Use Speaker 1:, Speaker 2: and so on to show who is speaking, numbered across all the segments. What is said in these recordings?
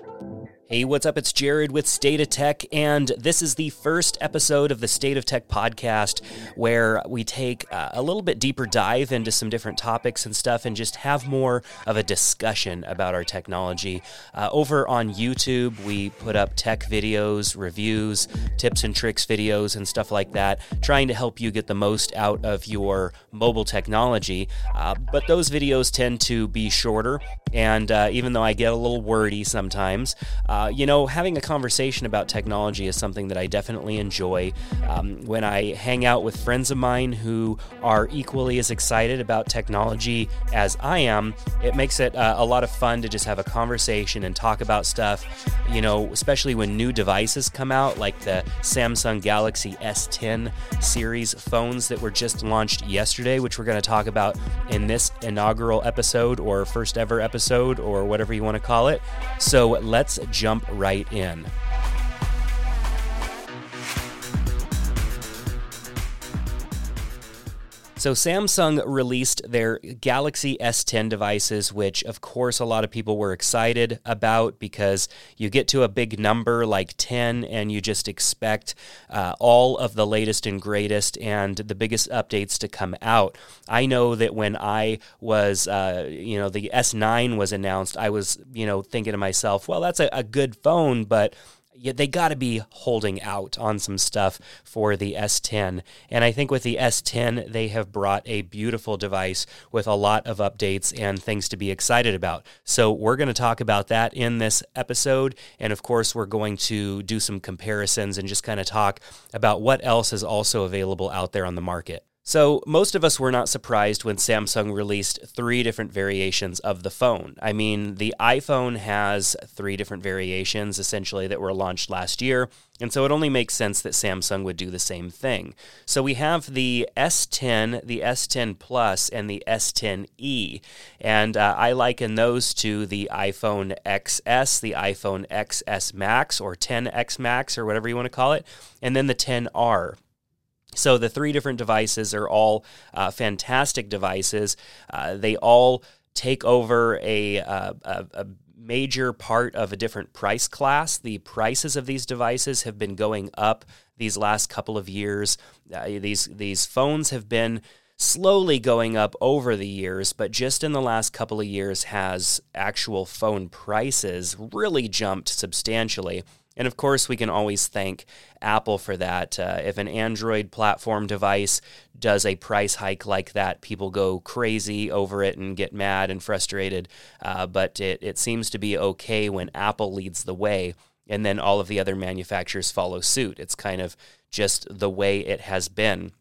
Speaker 1: Thank you. Hey, what's up? It's Jared with State of Tech, and this is the first episode of the State of Tech podcast where we take uh, a little bit deeper dive into some different topics and stuff and just have more of a discussion about our technology. Uh, over on YouTube, we put up tech videos, reviews, tips and tricks videos, and stuff like that, trying to help you get the most out of your mobile technology. Uh, but those videos tend to be shorter, and uh, even though I get a little wordy sometimes, uh, you know, having a conversation about technology is something that I definitely enjoy. Um, when I hang out with friends of mine who are equally as excited about technology as I am, it makes it uh, a lot of fun to just have a conversation and talk about stuff. You know, especially when new devices come out, like the Samsung Galaxy S10 series phones that were just launched yesterday, which we're going to talk about in this inaugural episode or first ever episode or whatever you want to call it. So let's jump jump right in. So, Samsung released their Galaxy S10 devices, which, of course, a lot of people were excited about because you get to a big number like 10 and you just expect uh, all of the latest and greatest and the biggest updates to come out. I know that when I was, uh, you know, the S9 was announced, I was, you know, thinking to myself, well, that's a, a good phone, but yeah, they got to be holding out on some stuff for the S10. And I think with the S10, they have brought a beautiful device with a lot of updates and things to be excited about. So we're going to talk about that in this episode. And of course, we're going to do some comparisons and just kind of talk about what else is also available out there on the market. So, most of us were not surprised when Samsung released three different variations of the phone. I mean, the iPhone has three different variations essentially that were launched last year, and so it only makes sense that Samsung would do the same thing. So, we have the S10, the S10 Plus, and the S10e, and uh, I liken those to the iPhone XS, the iPhone XS Max, or 10X Max, or whatever you want to call it, and then the 10R. So the three different devices are all uh, fantastic devices. Uh, they all take over a, uh, a, a major part of a different price class. The prices of these devices have been going up these last couple of years. Uh, these these phones have been slowly going up over the years, but just in the last couple of years has actual phone prices really jumped substantially. And of course, we can always thank Apple for that. Uh, if an Android platform device does a price hike like that, people go crazy over it and get mad and frustrated. Uh, but it, it seems to be okay when Apple leads the way and then all of the other manufacturers follow suit. It's kind of just the way it has been.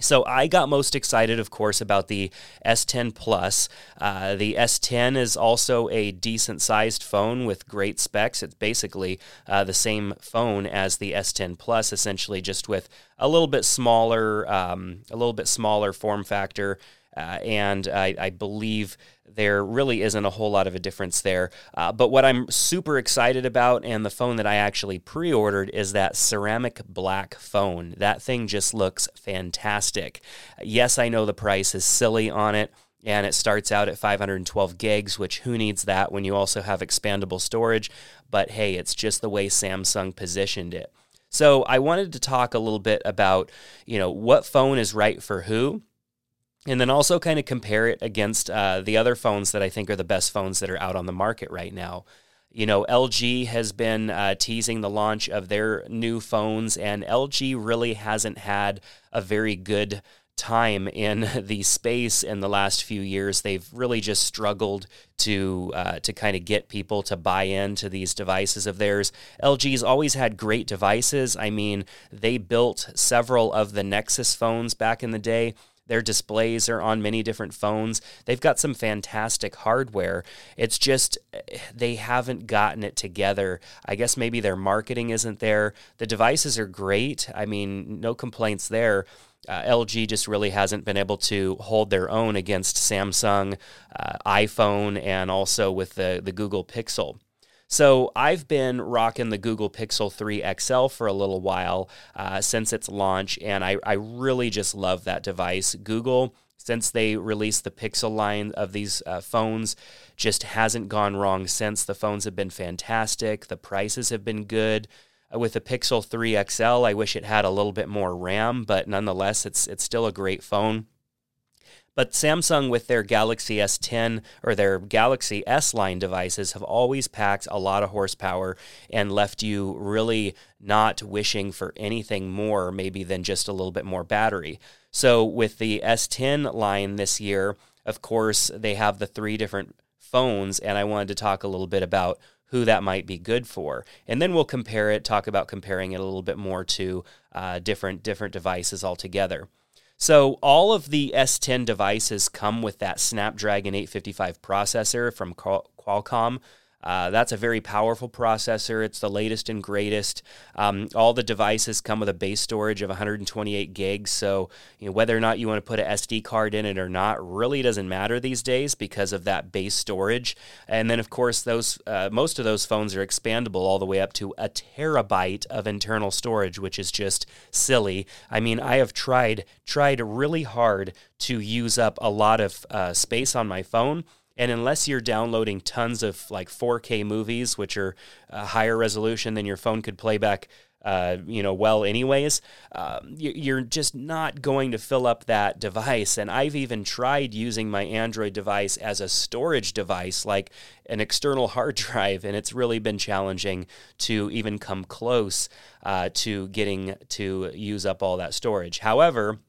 Speaker 1: So I got most excited, of course, about the S10 Plus. Uh, the S10 is also a decent sized phone with great specs. It's basically uh, the same phone as the S10 Plus, essentially just with a little bit smaller, um, a little bit smaller form factor. Uh, and I, I, believe there really isn't a whole lot of a difference there. Uh, but what I'm super excited about, and the phone that I actually pre ordered, is that ceramic black phone. That thing just looks fantastic. Yes, I know the price is silly on it. And it starts out at 512 gigs, which who needs that when you also have expandable storage? But hey, it's just the way Samsung positioned it. So I wanted to talk a little bit about, you know, what phone is right for who and then also kind of compare it against uh, the other phones that I think are the best phones that are out on the market right now. You know, LG has been uh, teasing the launch of their new phones, and LG really hasn't had a very good time in the space in the last few years. They've really just struggled to uh, to kind of get people to buy into these devices of theirs. LG's always had great devices. I mean, they built several of the Nexus phones back in the day. Their displays are on many different phones. They've got some fantastic hardware. It's just they haven't gotten it together. I guess maybe their marketing isn't there. The devices are great. I mean, no complaints there. Uh, LG just really hasn't been able to hold their own against Samsung, uh, iPhone, and also with the, the Google Pixel. So I've been rocking the Google Pixel 3 XL for a little while uh, since its launch, and I, I really just love that device. Google since they released the Pixel line of these uh, phones. Just hasn't gone wrong since. The phones have been fantastic. The prices have been good. Uh, with the Pixel 3 XL, I wish it had a little bit more RAM, but nonetheless, it's it's still a great phone. But Samsung, with their Galaxy S10 or their Galaxy S line devices, have always packed a lot of horsepower and left you really not wishing for anything more, maybe than just a little bit more battery. So, with the S10 line this year, of course, they have the three different phones, and I wanted to talk a little bit about who that might be good for, and then we'll compare it. Talk about comparing it a little bit more to uh, different different devices altogether. So all of the S10 devices come with that Snapdragon 855 processor from Qualcomm. Uh, that's a very powerful processor. It's the latest and greatest. Um, all the devices come with a base storage of 128 gigs. So, you know, whether or not you want to put an SD card in it or not really doesn't matter these days because of that base storage. And then, of course, those uh, most of those phones are expandable all the way up to a terabyte of internal storage, which is just silly. I mean, I have tried tried really hard to use up a lot of uh, space on my phone and unless you're downloading tons of like 4K movies, which are a higher resolution than your phone could play back, uh, you know, well, anyways, um, you're just not going to fill up that device. And I've even tried using my Android device as a storage device, like an external hard drive, and it's really been challenging to even come close uh, to getting to use up all that storage. However,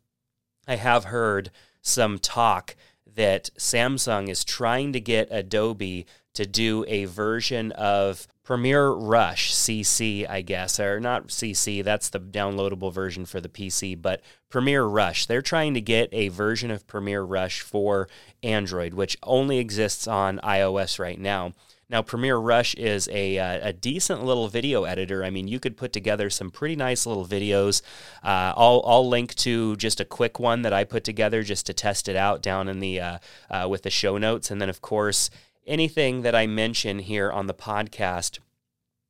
Speaker 1: I have heard some talk that Samsung is trying to get Adobe to do a version of Premiere Rush CC, I guess, or not CC, that's the downloadable version for the PC, but Premiere Rush. They're trying to get a version of Premiere Rush for Android, which only exists on iOS right now. Now, Premiere Rush is a, uh, a decent little video editor. I mean, you could put together some pretty nice little videos. Uh, I'll, I'll link to just a quick one that I put together just to test it out down in the uh, uh with the show notes. And then, of course, anything that I mention here on the podcast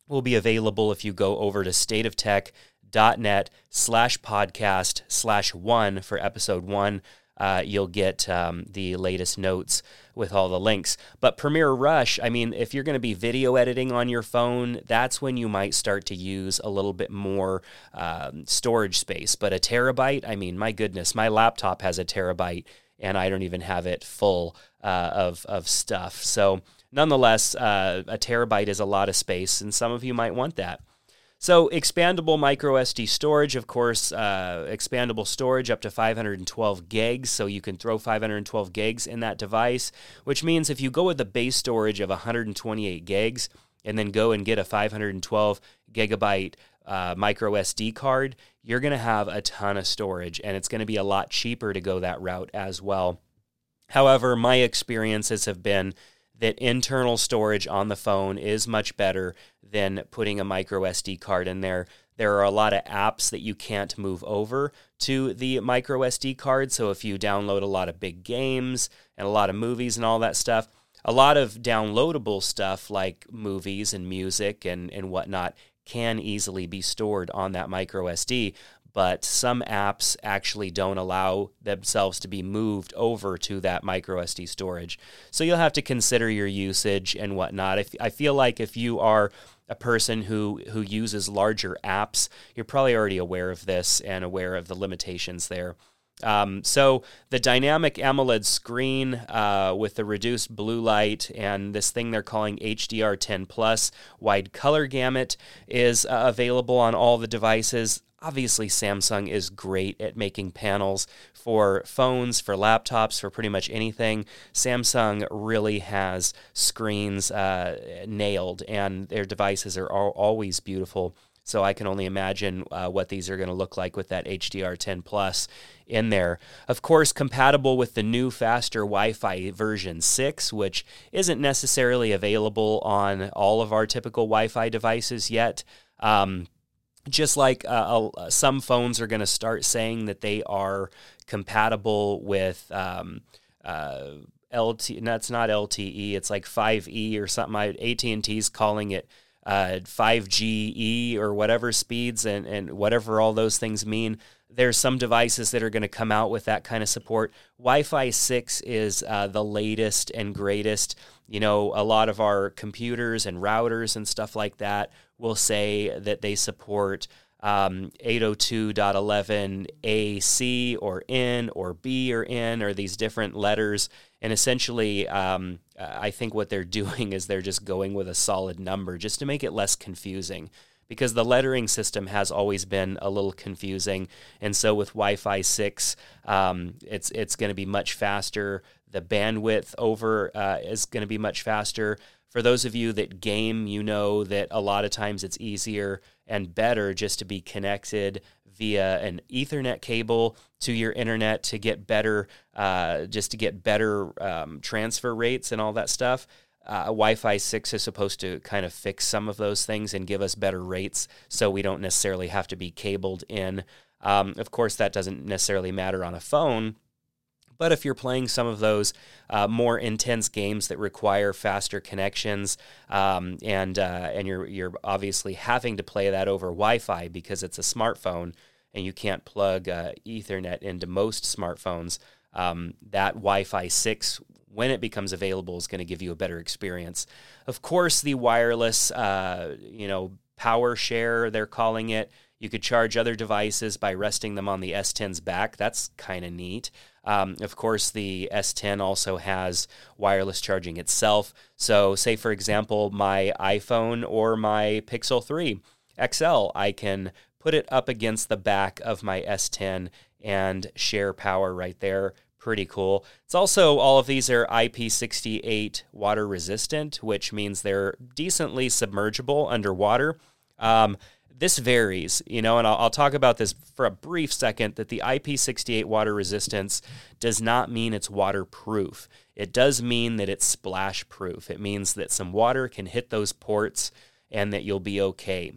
Speaker 1: will be available if you go over to stateoftech.net slash podcast slash one for episode one uh, you'll get um, the latest notes with all the links. But Premiere Rush, I mean, if you're going to be video editing on your phone, that's when you might start to use a little bit more um, storage space. But a terabyte, I mean, my goodness, my laptop has a terabyte and I don't even have it full uh, of, of stuff. So, nonetheless, uh, a terabyte is a lot of space, and some of you might want that. So, expandable micro SD storage, of course, uh, expandable storage up to 512 gigs. So, you can throw 512 gigs in that device, which means if you go with the base storage of 128 gigs and then go and get a 512 gigabyte uh, micro SD card, you're going to have a ton of storage and it's going to be a lot cheaper to go that route as well. However, my experiences have been that internal storage on the phone is much better than putting a micro SD card in there. There are a lot of apps that you can't move over to the micro SD card. So if you download a lot of big games and a lot of movies and all that stuff, a lot of downloadable stuff like movies and music and, and whatnot can easily be stored on that micro SD but some apps actually don't allow themselves to be moved over to that micro SD storage. So you'll have to consider your usage and whatnot. If, I feel like if you are a person who, who uses larger apps, you're probably already aware of this and aware of the limitations there. Um, so the dynamic AMOLED screen uh, with the reduced blue light and this thing they're calling HDR10 Plus wide color gamut is uh, available on all the devices obviously Samsung is great at making panels for phones, for laptops, for pretty much anything. Samsung really has screens uh, nailed, and their devices are always beautiful. So I can only imagine uh, what these are going to look like with that HDR10 Plus in there. Of course, compatible with the new faster Wi-Fi version 6, which isn't necessarily available on all of our typical Wi-Fi devices yet. Um, just like uh, uh, some phones are going to start saying that they are compatible with um, uh, LT. That's not LTE. It's like 5E or something. AT and T's calling it uh, 5GE or whatever speeds and and whatever all those things mean. there's some devices that are going to come out with that kind of support. Wi Fi 6 is uh, the latest and greatest. You know, a lot of our computers and routers and stuff like that will say that they support um, 802.11ac or N or B or N or these different letters. And essentially, um, I think what they're doing is they're just going with a solid number just to make it less confusing because the lettering system has always been a little confusing. And so with Wi-Fi six, um, it's it's going to be much faster. The bandwidth over uh, is going to be much faster. For those of you that game, you know that a lot of times it's easier and better just to be connected via an Ethernet cable to your internet to get better, uh, just to get better um, transfer rates and all that stuff uh, Wi-Fi six is supposed to kind of fix some of those things and give us better rates, so we don't necessarily have to be cabled in. Um, of course, that doesn't necessarily matter on a phone. But if you're playing some of those uh, more intense games that require faster connections, um, and uh, and you're you're obviously having to play that over Wi-Fi because it's a smartphone and you can't plug uh, Ethernet into most smartphones, um, that Wi-Fi six when it becomes available is going to give you a better experience. Of course, the wireless, uh, you know, power share they're calling it. You could charge other devices by resting them on the S10's back. That's kind of neat. Um, of course, the S10 also has wireless charging itself. So, say for example, my iPhone or my Pixel 3 XL, I can put it up against the back of my S10 and share power right there pretty cool. It's also all of these are IP68 water resistant, which means they're decently submergible underwater. Um, this varies, you know, and I'll, I'll, talk about this for a brief second that the IP68 water resistance does not mean it's waterproof. It does mean that it's splash proof. It means that some water can hit those ports and that you'll be okay.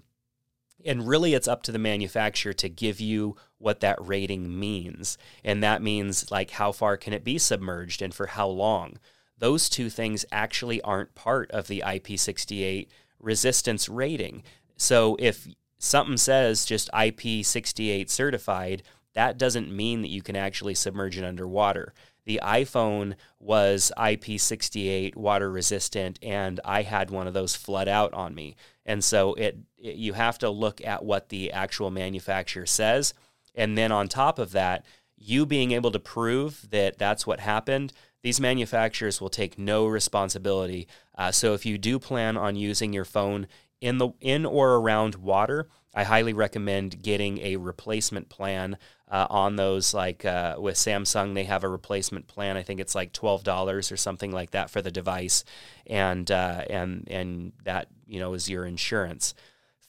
Speaker 1: And really, it's up to the manufacturer to give you what that rating means. And that means, like, how far can it be submerged and for how long? Those two things actually aren't part of the IP68 resistance rating. So if something says just IP68 certified, that doesn't mean that you can actually submerge it underwater. The iPhone was IP68 water resistant, and I had one of those flood out on me. And so it, it, you have to look at what the actual manufacturer says, and then on top of that, you being able to prove that that's what happened. These manufacturers will take no responsibility. Uh, so if you do plan on using your phone in the in or around water, I highly recommend getting a replacement plan uh, on those. Like uh, with Samsung, they have a replacement plan. I think it's like twelve dollars or something like that for the device, and uh, and and that you know is your insurance.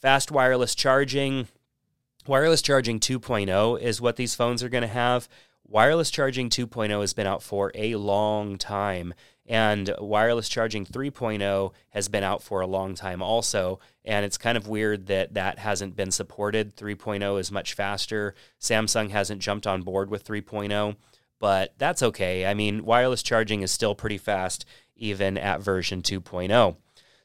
Speaker 1: Fast wireless charging, wireless charging 2.0 is what these phones are going to have. Wireless charging 2.0 has been out for a long time and wireless charging 3.0 has been out for a long time also. And it's kind of weird that that hasn't been supported. 3.0 is much faster. Samsung hasn't jumped on board with 3.0, but that's okay. I mean, wireless charging is still pretty fast, even at version 2.0.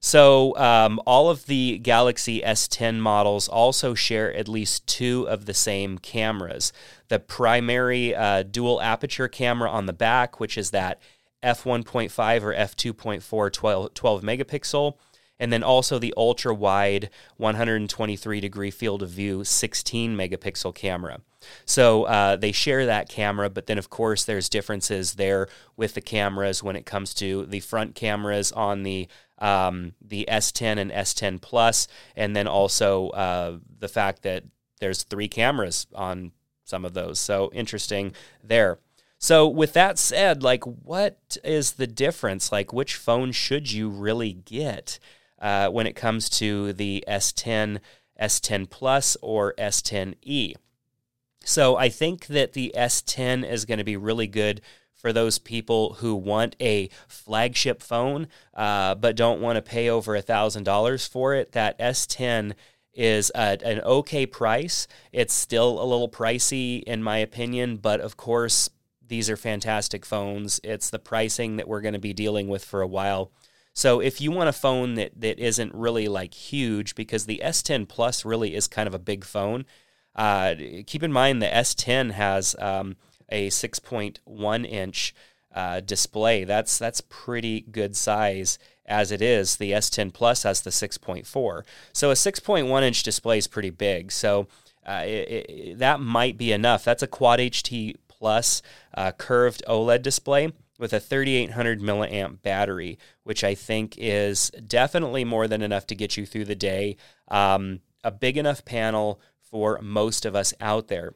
Speaker 1: So, um, all of the Galaxy S10 models also share at least two of the same cameras. The primary uh, dual aperture camera on the back, which is that f1.5 or f2.4 12, 12 megapixel and then also the ultra wide 123 degree field of view 16 megapixel camera. So uh, they share that camera, but then of course there's differences there with the cameras when it comes to the front cameras on the um, the S10 and S10 Plus, and then also uh, the fact that there's three cameras on some of those. So interesting there. So, with that said, like, what is the difference? Like, which phone should you really get uh, when it comes to the S10, S10 Plus, or S10e? So, I think that the S10 is going to be really good for those people who want a flagship phone uh, but don't want to pay over a $1,000 for it. That S10 is a, an okay price. It's still a little pricey, in my opinion, but of course, these are fantastic phones. It's the pricing that we're going to be dealing with for a while. So if you want a phone that, that isn't really like huge, because the S10 Plus really is kind of a big phone, Uh, keep in mind the S10 has um, a 6.1 inch uh, display. That's that's pretty good size as it is. The S10 Plus has the 6.4, so a 6.1 inch display is pretty big. So uh, it, it, that might be enough. That's a Quad HD Plus uh, curved OLED display with a 3800 milliamp battery, which I think is definitely more than enough to get you through the day. Um, a big enough panel for most of us out there.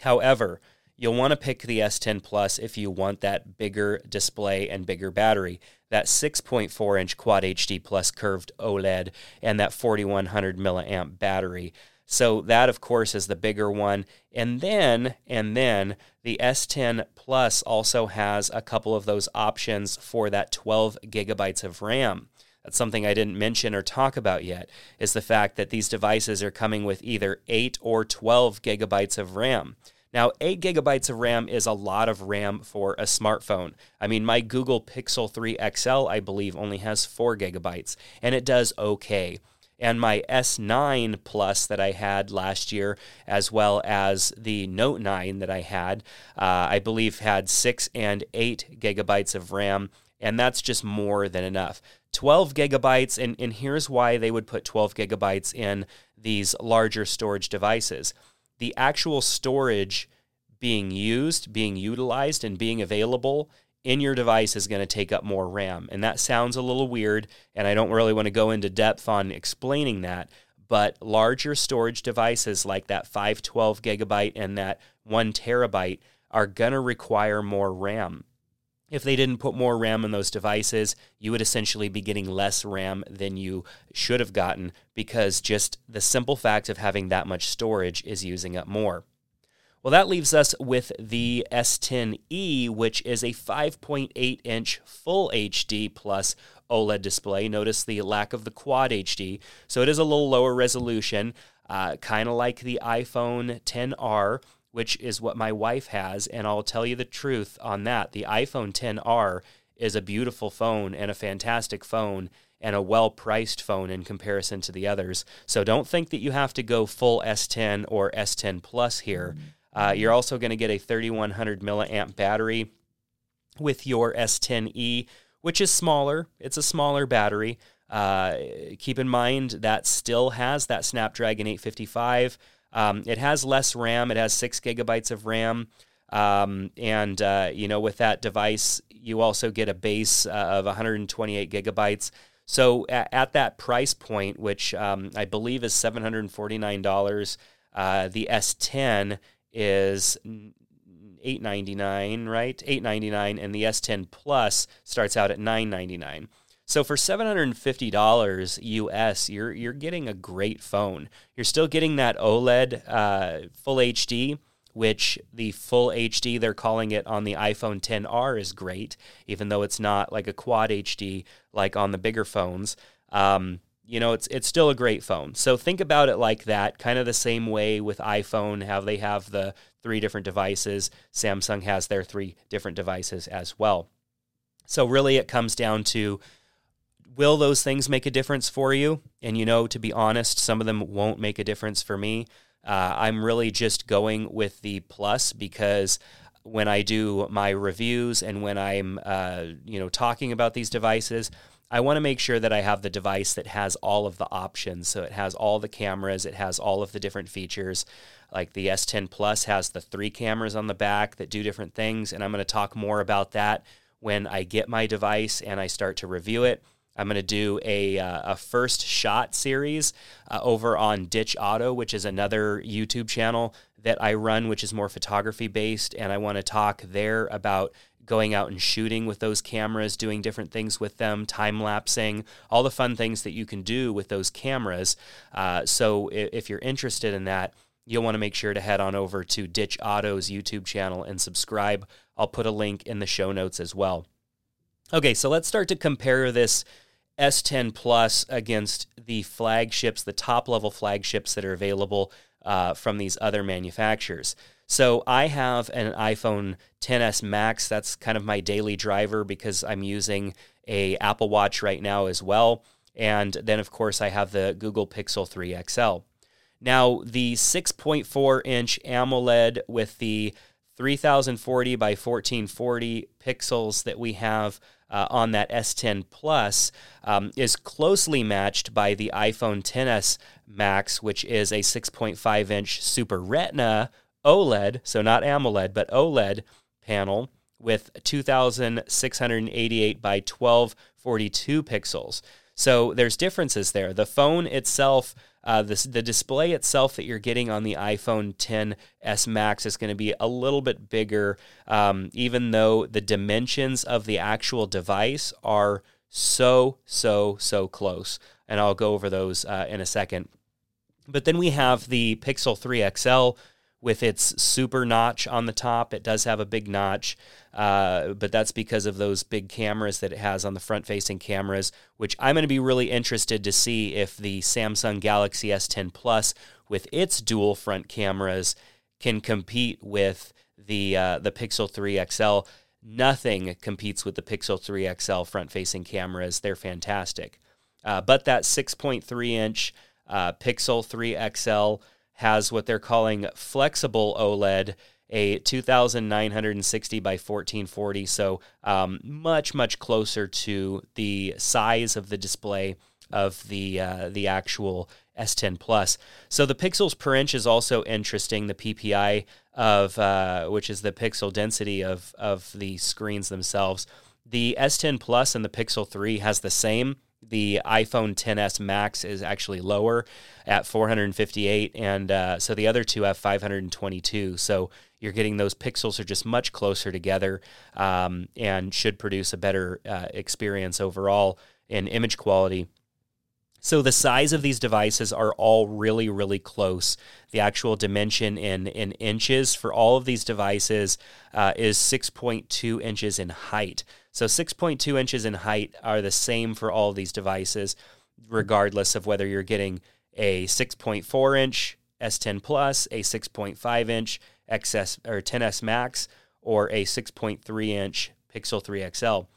Speaker 1: However, you'll want to pick the S10 Plus if you want that bigger display and bigger battery. That 6.4 inch Quad HD Plus curved OLED and that 4100 milliamp battery. So that of course is the bigger one. And then and then the S10 Plus also has a couple of those options for that 12 gigabytes of RAM. That's something I didn't mention or talk about yet is the fact that these devices are coming with either 8 or 12 gigabytes of RAM. Now, 8 gigabytes of RAM is a lot of RAM for a smartphone. I mean, my Google Pixel 3 XL, I believe, only has 4 gigabytes, and it does okay. And my S9 Plus that I had last year, as well as the Note 9 that I had, uh, I believe had 6 and 8 gigabytes of RAM, and that's just more than enough. 12 gigabytes, and, and here's why they would put 12 gigabytes in these larger storage devices the actual storage being used, being utilized, and being available in your device is going to take up more RAM. And that sounds a little weird, and I don't really want to go into depth on explaining that. But larger storage devices like that 512 gigabyte and that one terabyte are going to require more RAM. If they didn't put more RAM in those devices, you would essentially be getting less RAM than you should have gotten because just the simple fact of having that much storage is using up more. Well, that leaves us with the S10e, which is a 5.8 inch full HD plus OLED display. Notice the lack of the quad HD, so it is a little lower resolution, uh, kind of like the iPhone 10R which is what my wife has. And I'll tell you the truth on that. The iPhone 10R is a beautiful phone and a fantastic phone and a well priced phone in comparison to the others. So don't think that you have to go full S10 or S10 Plus here. Uh, you're also going to get a 3100 milliamp battery with your S10e, which is smaller. It's a smaller battery. Uh, keep in mind that still has that Snapdragon 855. Um, it has less RAM. It has six gigabytes of RAM. Um, and uh, you know, with that device, you also get a base uh, of 128 gigabytes. So at, at that price point, which um, I believe is $749, uh, the S10 is 899, right? 899, and the S10 Plus starts out at 999. So for $750 US, you're you're getting a great phone. You're still getting that OLED uh, full HD, which the full HD they're calling it on the iPhone 10R is great, even though it's not like a quad HD like on the bigger phones. Um, you know, it's it's still a great phone. So think about it like that, kind of the same way with iPhone, how they have the three different devices. Samsung has their three different devices as well. So really, it comes down to will those things make a difference for you? And you know, to be honest, some of them won't make a difference for me. Uh, I'm really just going with the plus because when I do my reviews and when I'm, uh, you know, talking about these devices, I want to make sure that I have the device that has all of the options. So it has all the cameras, it has all of the different features. Like the S10 Plus has the three cameras on the back that do different things. And I'm going to talk more about that when I get my device and I start to review it. I'm going to do a, uh, a first shot series uh, over on Ditch Auto, which is another YouTube channel that I run, which is more photography based. And I want to talk there about going out and shooting with those cameras, doing different things with them, time lapsing, all the fun things that you can do with those cameras. Uh, so if, you're interested in that, you'll want to make sure to head on over to Ditch Auto's YouTube channel and subscribe. I'll put a link in the show notes as well. Okay, so let's start to compare this S10 Plus against the flagships, the top level flagships that are available uh, from these other manufacturers. So I have an iPhone 10s Max. That's kind of my daily driver because I'm using a Apple Watch right now as well. And then of course I have the Google Pixel 3 XL. Now, the 6.4 inch AMOLED with the 3040 by 1440 pixels that we have uh, on that S10 Plus um, is closely matched by the iPhone 10s Max, which is a 6.5 inch Super Retina OLED, so not AMOLED, but OLED panel with 2688 by 1242 pixels. So there's differences there. The phone itself, uh, the, the display itself that you're getting on the iPhone 10s Max is going to be a little bit bigger, um, even though the dimensions of the actual device are so, so, so close. And I'll go over those uh, in a second. But then we have the Pixel 3 XL with its super notch on the top. It does have a big notch, uh, but that's because of those big cameras that it has on the front facing cameras, which I'm going to be really interested to see if the Samsung Galaxy S10 Plus with its dual front cameras can compete with the uh, the Pixel 3 XL. Nothing competes with the Pixel 3 XL front facing cameras. They're fantastic. Uh, but that 6.3 inch uh, Pixel 3 XL has what they're calling flexible OLED, a 2960 by 1440. So um, much, much closer to the size of the display of the uh, the actual S10 Plus. So the pixels per inch is also interesting. The PPI of uh, which is the pixel density of of the screens themselves. The S10 Plus and the Pixel 3 has the same the iPhone 10s Max is actually lower at 458, and uh, so the other two have 522. So you're getting those pixels are just much closer together um, and should produce a better uh, experience overall in image quality. So the size of these devices are all really, really close. The actual dimension in, in inches for all of these devices uh, is 6.2 inches in height. So 6.2 inches in height are the same for all these devices, regardless of whether you're getting a 6.4 inch S10 Plus, a 6.5 inch XS or 10s Max, or a 6.3 inch Pixel 3 XL.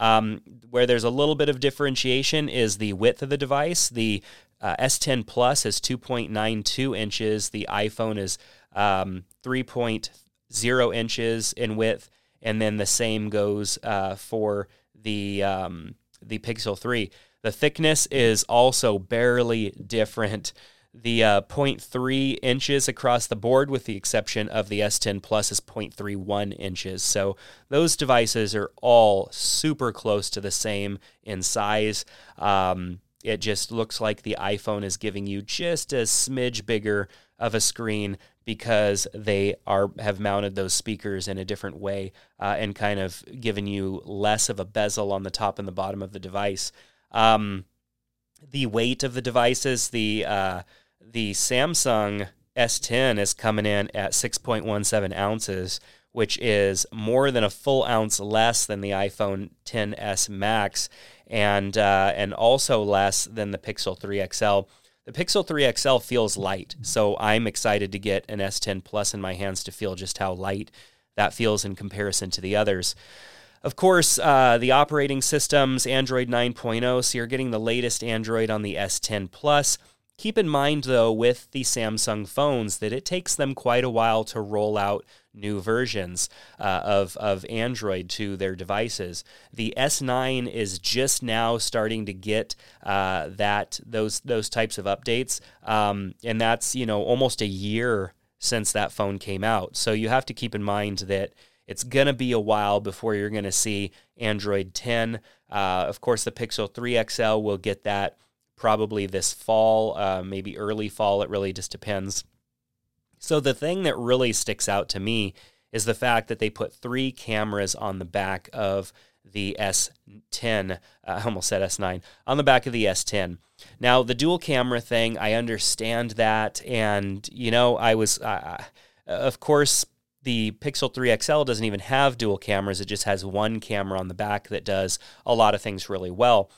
Speaker 1: Um, where there's a little bit of differentiation is the width of the device. The uh, S10 Plus is 2.92 inches. The iPhone is um, 3.0 inches in width, and then the same goes uh, for the um, the Pixel 3. The thickness is also barely different. The uh, 0.3 inches across the board, with the exception of the S10 Plus, is 0.31 inches. So those devices are all super close to the same in size. Um, it just looks like the iPhone is giving you just a smidge bigger of a screen because they are have mounted those speakers in a different way uh, and kind of given you less of a bezel on the top and the bottom of the device. Um, the weight of the devices, the uh, the Samsung S10 is coming in at 6.17 ounces, which is more than a full ounce less than the iPhone 10s Max, and uh, and also less than the Pixel 3 XL. The Pixel 3 XL feels light, so I'm excited to get an S10 Plus in my hands to feel just how light that feels in comparison to the others. Of course, uh, the operating systems, Android 9.0, so you're getting the latest Android on the S10 Plus. Keep in mind, though, with the Samsung phones, that it takes them quite a while to roll out new versions uh, of, of Android to their devices. The S9 is just now starting to get uh, that those those types of updates, um, and that's you know almost a year since that phone came out. So you have to keep in mind that it's going to be a while before you're going to see Android 10. Uh, of course, the Pixel 3 XL will get that probably this fall, uh, maybe early fall. It really just depends. So, the thing that really sticks out to me is the fact that they put three cameras on the back of the S10. Uh, I almost said S9 on the back of the S10. Now, the dual camera thing, I understand that. And, you know, I was, uh, of course, the Pixel 3 XL doesn't even have dual cameras. It just has one camera on the back that does a lot of things really well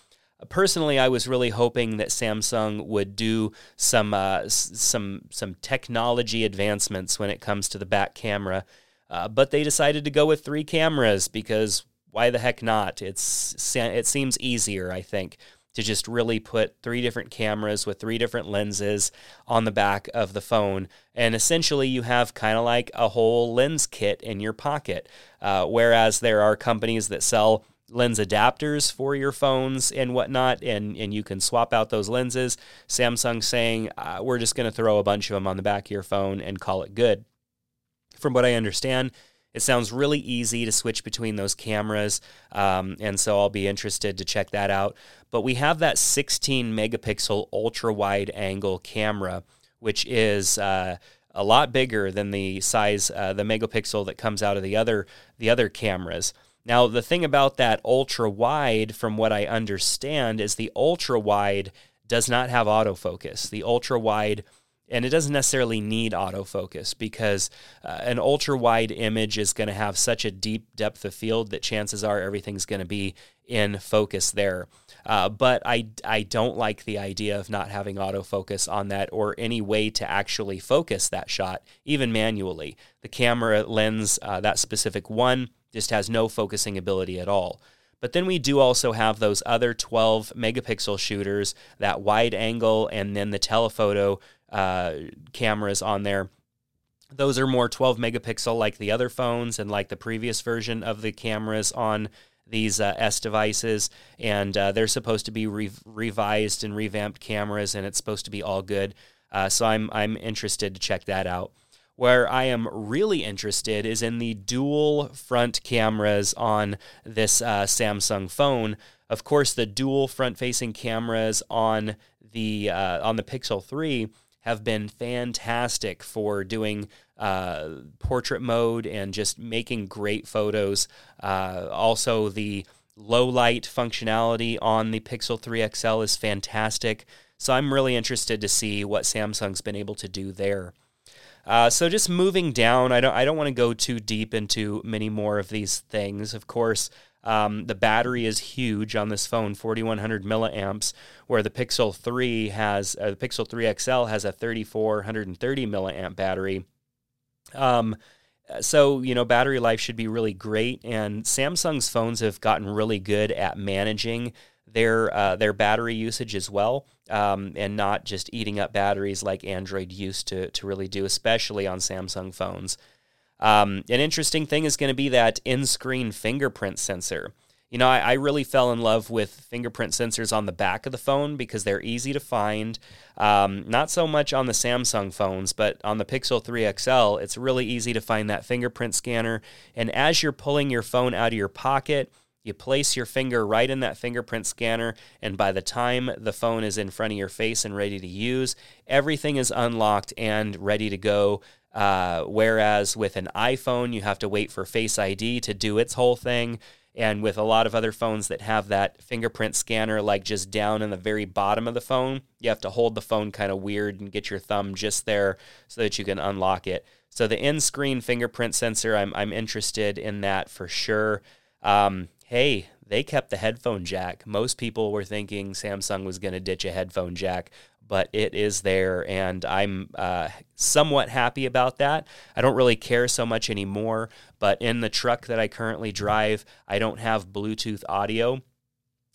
Speaker 1: personally, I was really hoping that Samsung would do some uh, some some technology advancements when it comes to the back camera, uh, but they decided to go with three cameras because why the heck not? It's it seems easier, I think. to just really put three different cameras with three different lenses on the back of the phone. And essentially, you have kind of like a whole lens kit in your pocket. Uh, whereas there are companies that sell lens adapters for your phones and whatnot, and, and you can swap out those lenses. Samsung saying, uh, we're just going to throw a bunch of them on the back of your phone and call it good. From what I understand, it sounds really easy to switch between those cameras, um, and so I'll be interested to check that out. But we have that 16 megapixel ultra wide angle camera, which is uh, a lot bigger than the size, uh, the megapixel that comes out of the other the other cameras. Now, the thing about that ultra wide, from what I understand, is the ultra wide does not have autofocus. The ultra wide and it doesn't necessarily need autofocus because uh, an ultra wide image is going to have such a deep depth of field that chances are everything's going to be in focus there. Uh, but I, I don't like the idea of not having autofocus on that or any way to actually focus that shot, even manually. The camera lens, uh, that specific one, just has no focusing ability at all. But then we do also have those other 12 megapixel shooters, that wide angle, and then the telephoto uh, cameras on there. Those are more 12 megapixel like the other phones and like the previous version of the cameras on these uh, S devices. And uh, they're supposed to be re- revised and revamped cameras, and it's supposed to be all good. Uh, so I'm, I'm interested to check that out. Where I am really interested is in the dual front cameras on this uh, Samsung phone. Of course, the dual front facing cameras on the uh, on the Pixel 3 have been fantastic for doing uh, portrait mode and just making great photos. Uh, also, the low light functionality on the Pixel 3 XL is fantastic. So I'm really interested to see what Samsung's been able to do there. Uh, so just moving down, I don't I don't want to go too deep into many more of these things. Of course, um, the battery is huge on this phone, 4100 milliamps, where the Pixel 3 has uh, the Pixel 3 XL has a 3430 milliamp battery. Um, so you know, battery life should be really great, and Samsung's phones have gotten really good at managing their uh, their battery usage as well, um, and not just eating up batteries like Android used to to really do, especially on Samsung phones. Um, an interesting thing is going to be that in screen fingerprint sensor. You know, I, I, really fell in love with fingerprint sensors on the back of the phone because they're easy to find. Um, not so much on the Samsung phones, but on the Pixel 3 XL, it's really easy to find that fingerprint scanner. And as you're pulling your phone out of your pocket, you place your finger right in that fingerprint scanner, and by the time the phone is in front of your face and ready to use, everything is unlocked and ready to go. Uh, whereas with an iPhone, you have to wait for Face ID to do its whole thing. And with a lot of other phones that have that fingerprint scanner, like just down in the very bottom of the phone, you have to hold the phone kind of weird and get your thumb just there so that you can unlock it. So the in-screen fingerprint sensor, I'm I'm interested in that for sure. Um, hey, they kept the headphone jack. Most people were thinking Samsung was going to ditch a headphone jack but it is there, and I'm uh, somewhat happy about that. I don't really care so much anymore, but in the truck that I currently drive, I don't have Bluetooth audio.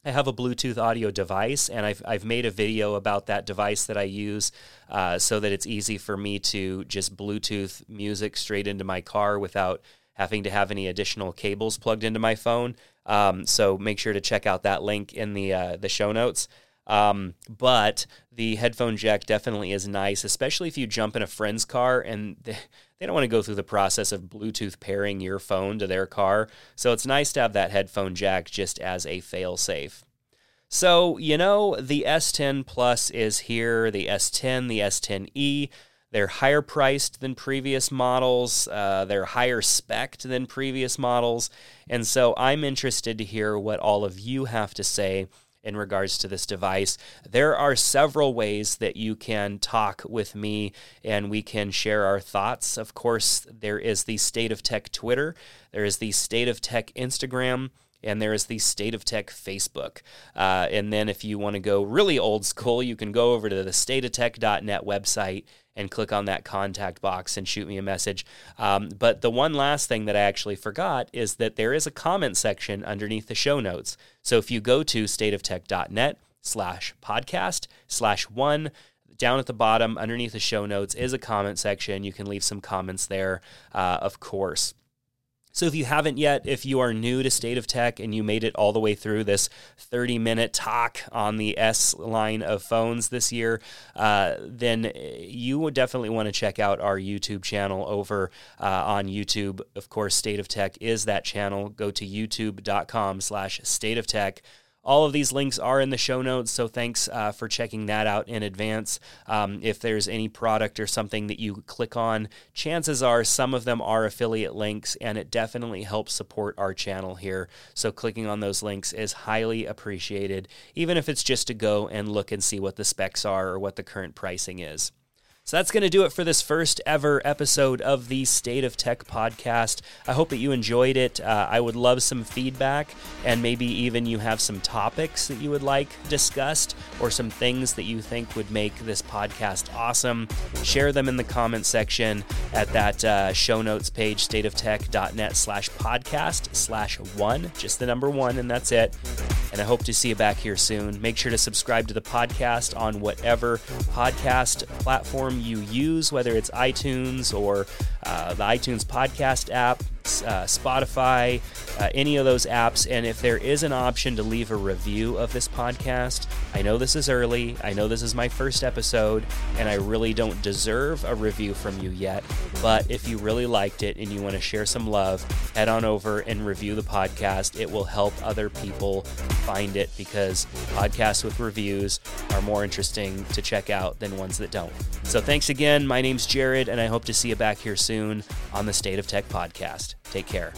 Speaker 1: I have a Bluetooth audio device, and I've, I've made a video about that device that I use uh, so that it's easy for me to just Bluetooth music straight into my car without having to have any additional cables plugged into my phone. Um, so make sure to check out that link in the uh, the show notes. Um, but the headphone jack definitely is nice, especially if you jump in a friend's car and they, they don't want to go through the process of Bluetooth pairing your phone to their car. So it's nice to have that headphone jack just as a failsafe. So, you know, the S10 Plus is here, the S10, the S10e. They're higher priced than previous models. Uh, they're higher spec than previous models. And so I'm interested to hear what all of you have to say in regards to this device. There are several ways that you can talk with me and we can share our thoughts. Of course, there is the State of Tech Twitter, there is the State of Tech Instagram and there is the State of Tech Facebook. Uh, and then if you want to go really old school, you can go over to the stateoftech.net website and click on that contact box and shoot me a message. Um, but the one last thing that I actually forgot is that there is a comment section underneath the show notes. So if you go to stateoftech.net, slash podcast slash one down at the bottom underneath the show notes is a comment section. You can leave some comments there, uh, of course. So if you haven't yet, if you are new to State of Tech and you made it all the way through this 30 minute talk on the S line of phones this year, uh, then you would definitely want to check out our YouTube channel over uh, on YouTube. Of course, State of Tech is that channel. Go to youtube.com slash state of tech. All of these links are in the show notes, so thanks uh, for checking that out in advance. Um, if there's any product or something that you click on, chances are some of them are affiliate links, and it definitely helps support our channel here. So clicking on those links is highly appreciated, even if it's just to go and look and see what the specs are or what the current pricing is. So that's going to do it for this first ever episode of the State of Tech podcast. I hope that you enjoyed it. Uh, I would love some feedback, and maybe even you have some topics that you would like discussed or some things that you think would make this podcast awesome. Share them in the comment section at that uh, show notes page, stateoftech.net slash podcast slash one, just the number one, and that's it. And I hope to see you back here soon. Make sure to subscribe to the podcast on whatever podcast you use, whether it's iTunes or uh, the iTunes podcast app, uh, Spotify, uh, any of those apps. And if there is an option to leave a review of this podcast, I know this is early. I know this is my first episode, and I really don't deserve a review from you yet. But if you really liked it and you want to share some love, head on over and review the podcast. It will help other people find it because podcasts with reviews are more interesting to check out than ones that don't. So thanks again. My name's Jared, and I hope to see you back here soon on the State of Tech podcast. Take care.